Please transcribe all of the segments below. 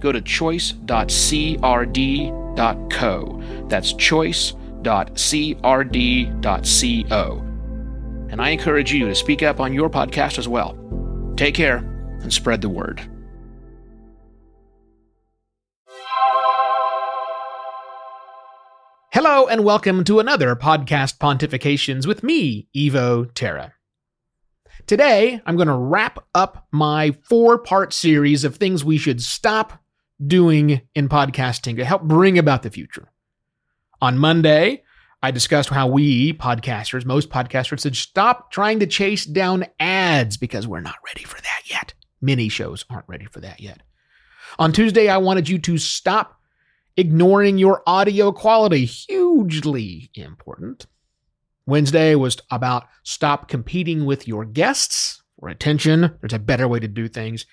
go to choice.crd.co. That's choice.crd.co. And I encourage you to speak up on your podcast as well. Take care and spread the word. Hello and welcome to another podcast pontifications with me, Evo Terra. Today, I'm going to wrap up my four part series of things we should stop doing in podcasting to help bring about the future. On Monday, I discussed how we podcasters, most podcasters, should stop trying to chase down ads because we're not ready for that yet. Many shows aren't ready for that yet. On Tuesday, I wanted you to stop ignoring your audio quality. Hugely important. Wednesday was about stop competing with your guests for attention. There's a better way to do things.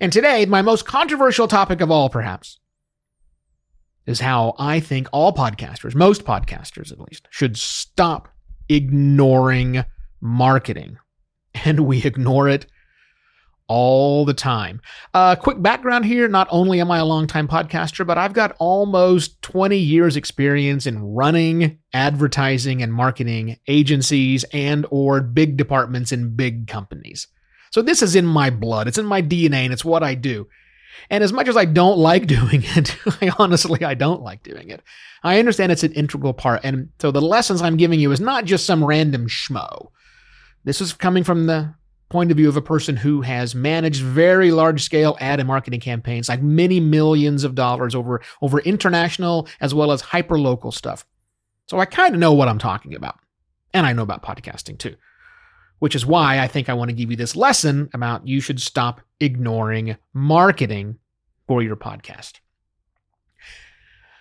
And today, my most controversial topic of all, perhaps, is how I think all podcasters, most podcasters at least, should stop ignoring marketing. And we ignore it all the time. Uh, quick background here not only am I a longtime podcaster, but I've got almost 20 years experience in running advertising and marketing agencies and or big departments in big companies. So this is in my blood. It's in my DNA and it's what I do. And as much as I don't like doing it, I honestly I don't like doing it. I understand it's an integral part. And so the lessons I'm giving you is not just some random schmo. This is coming from the point of view of a person who has managed very large scale ad and marketing campaigns, like many millions of dollars over, over international as well as hyper local stuff. So I kind of know what I'm talking about. And I know about podcasting too which is why I think I want to give you this lesson about you should stop ignoring marketing for your podcast.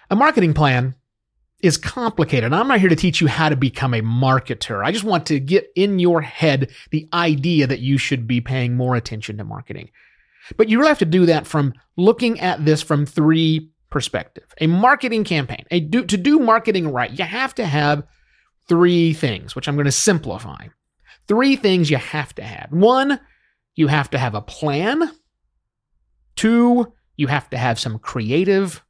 A marketing plan is complicated. I'm not here to teach you how to become a marketer. I just want to get in your head the idea that you should be paying more attention to marketing. But you really have to do that from looking at this from three perspectives. A marketing campaign, a do, to do marketing right, you have to have three things, which I'm going to simplify. Three things you have to have. One, you have to have a plan. Two, you have to have some creative.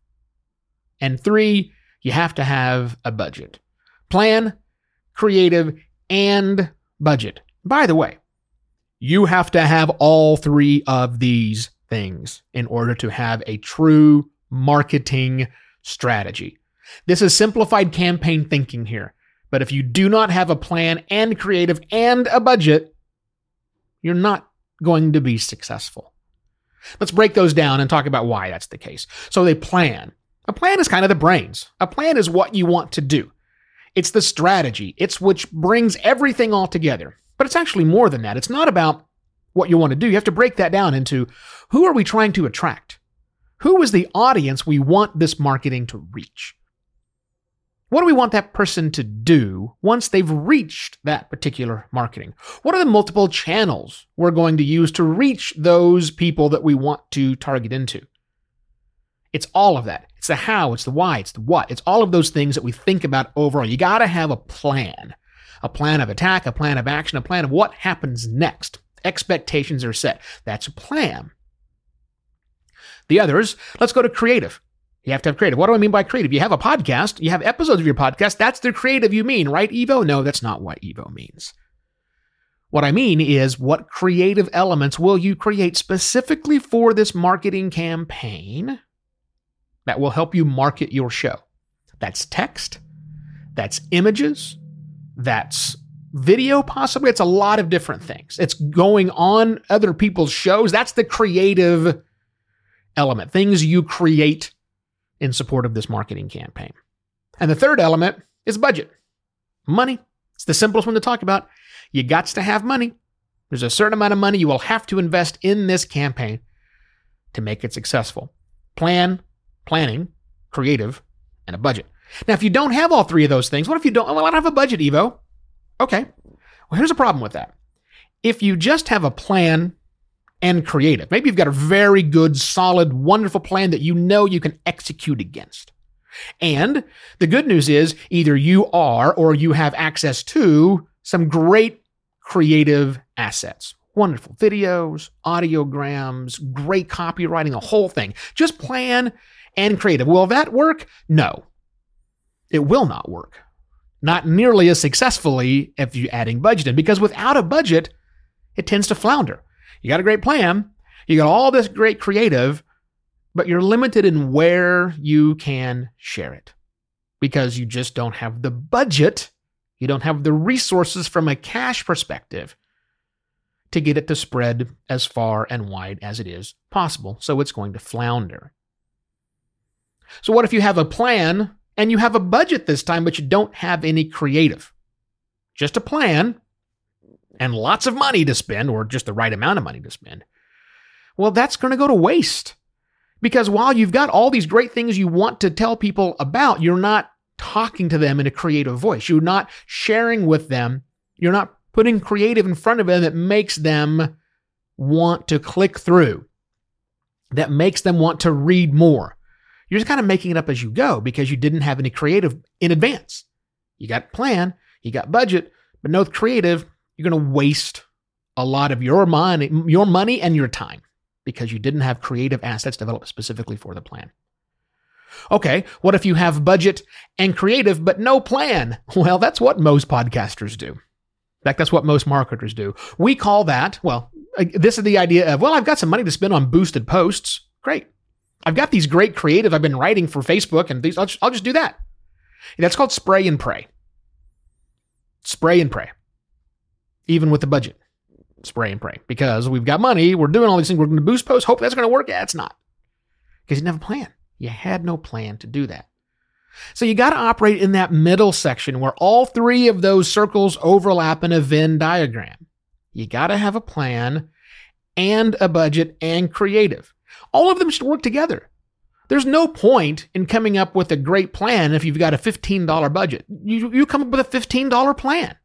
And three, you have to have a budget. Plan, creative, and budget. By the way, you have to have all three of these things in order to have a true marketing strategy. This is simplified campaign thinking here. But if you do not have a plan and creative and a budget, you're not going to be successful. Let's break those down and talk about why that's the case. So they plan. A plan is kind of the brains. A plan is what you want to do. It's the strategy. It's which brings everything all together. But it's actually more than that. It's not about what you want to do. You have to break that down into who are we trying to attract? Who is the audience we want this marketing to reach? What do we want that person to do once they've reached that particular marketing? What are the multiple channels we're going to use to reach those people that we want to target into? It's all of that. It's the how, it's the why, it's the what. It's all of those things that we think about overall. You got to have a plan a plan of attack, a plan of action, a plan of what happens next. Expectations are set. That's a plan. The others, let's go to creative. You have to have creative. What do I mean by creative? You have a podcast, you have episodes of your podcast. That's the creative you mean, right, Evo? No, that's not what Evo means. What I mean is, what creative elements will you create specifically for this marketing campaign that will help you market your show? That's text, that's images, that's video, possibly. It's a lot of different things. It's going on other people's shows. That's the creative element, things you create in support of this marketing campaign. And the third element is budget money. It's the simplest one to talk about. You got to have money. There's a certain amount of money you will have to invest in this campaign to make it successful. Plan, planning, creative, and a budget. Now, if you don't have all three of those things, what if you don't? Well, I don't have a budget, Evo. Okay. Well, here's a problem with that. If you just have a plan and creative, maybe you've got a very good, solid, wonderful plan that you know you can execute against. And the good news is either you are or you have access to some great creative assets. Wonderful videos, audiograms, great copywriting, the whole thing. Just plan and creative. Will that work? No. It will not work. Not nearly as successfully if you're adding budget in, because without a budget, it tends to flounder. You got a great plan, you got all this great creative, but you're limited in where you can share it because you just don't have the budget, you don't have the resources from a cash perspective to get it to spread as far and wide as it is possible. So it's going to flounder. So, what if you have a plan and you have a budget this time, but you don't have any creative? Just a plan and lots of money to spend, or just the right amount of money to spend. Well, that's going to go to waste because while you've got all these great things you want to tell people about, you're not talking to them in a creative voice. You're not sharing with them. You're not putting creative in front of them that makes them want to click through, that makes them want to read more. You're just kind of making it up as you go because you didn't have any creative in advance. You got plan, you got budget, but no creative. You're going to waste a lot of your money, your money and your time because you didn't have creative assets developed specifically for the plan. Okay, what if you have budget and creative but no plan? Well, that's what most podcasters do. In fact, that's what most marketers do. We call that, well, this is the idea of, well, I've got some money to spend on boosted posts. Great. I've got these great creative I've been writing for Facebook and these, I'll just, I'll just do that. That's called spray and pray. Spray and pray. Even with the budget spray and pray because we've got money. We're doing all these things. We're going to boost posts. Hope that's going to work. Yeah, it's not because you didn't have a plan. You had no plan to do that. So you got to operate in that middle section where all three of those circles overlap in a Venn diagram. You got to have a plan and a budget and creative. All of them should work together. There's no point in coming up with a great plan if you've got a $15 budget. You, you come up with a $15 plan.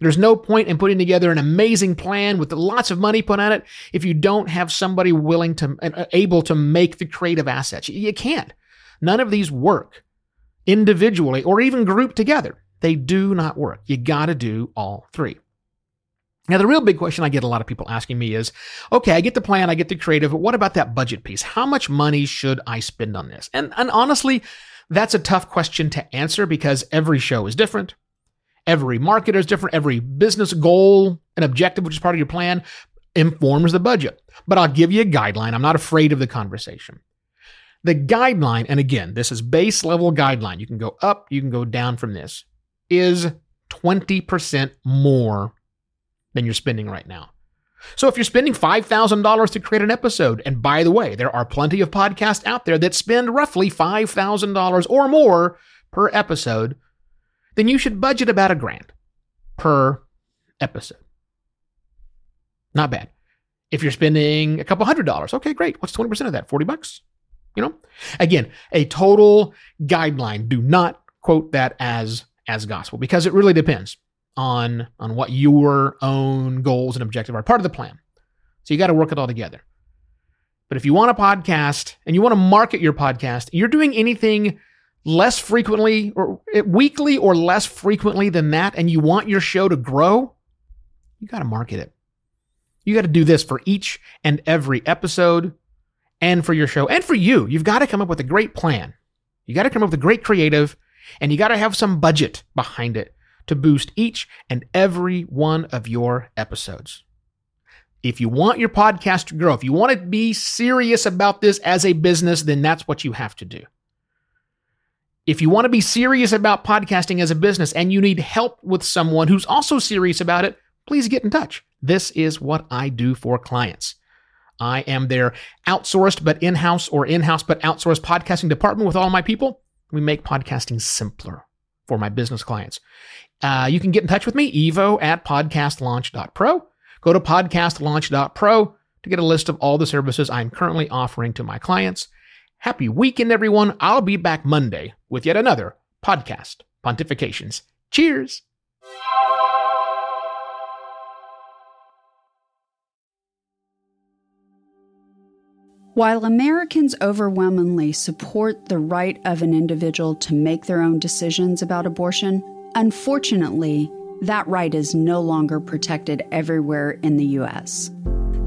There's no point in putting together an amazing plan with lots of money put on it if you don't have somebody willing to, uh, able to make the creative assets. You can't. None of these work individually or even grouped together. They do not work. You got to do all three. Now, the real big question I get a lot of people asking me is okay, I get the plan, I get the creative, but what about that budget piece? How much money should I spend on this? And, and honestly, that's a tough question to answer because every show is different. Every marketer is different. Every business goal and objective, which is part of your plan, informs the budget. But I'll give you a guideline. I'm not afraid of the conversation. The guideline, and again, this is base level guideline. You can go up, you can go down from this, is 20% more than you're spending right now. So if you're spending $5,000 to create an episode, and by the way, there are plenty of podcasts out there that spend roughly $5,000 or more per episode then you should budget about a grand per episode. Not bad. If you're spending a couple hundred dollars, okay, great. What's 20% of that? 40 bucks? You know? Again, a total guideline. Do not quote that as as gospel because it really depends on on what your own goals and objective are. Part of the plan. So you got to work it all together. But if you want a podcast and you want to market your podcast, you're doing anything less frequently or eh, weekly or less frequently than that and you want your show to grow, you got to market it. You got to do this for each and every episode and for your show and for you. You've got to come up with a great plan. You got to come up with a great creative and you got to have some budget behind it to boost each and every one of your episodes. If you want your podcast to grow, if you want to be serious about this as a business, then that's what you have to do. If you want to be serious about podcasting as a business and you need help with someone who's also serious about it, please get in touch. This is what I do for clients. I am their outsourced but in house or in house but outsourced podcasting department with all my people. We make podcasting simpler for my business clients. Uh, you can get in touch with me, evo at podcastlaunch.pro. Go to podcastlaunch.pro to get a list of all the services I'm currently offering to my clients. Happy weekend, everyone. I'll be back Monday with yet another podcast, Pontifications. Cheers. While Americans overwhelmingly support the right of an individual to make their own decisions about abortion, unfortunately, that right is no longer protected everywhere in the U.S.